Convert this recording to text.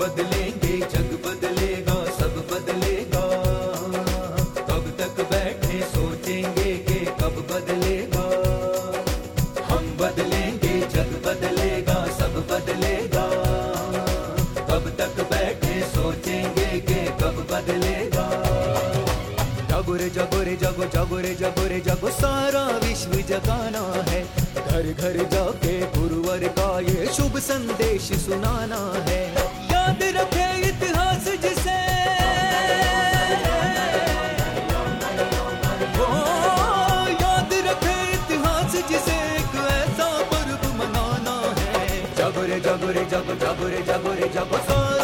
बदलेंगे, जग बदलेगा, सब बदलेगा। कब तक बैठे सोचेंगे कि कब बदलेगा। हम बदलेंगे, जग बदलेगा, सब बदलेगा। कब तक बैठे सोचेंगे कि कब बदलेगा। जागो रे जागो रे जागो जागो रे जागो रे जागो, सारा विश्व जगाना है। घर घर जाके गुरुवर का ये शुभ संदेश सुनाना है। मनाना है जागो रे जागो रे जागो जागो रे जागो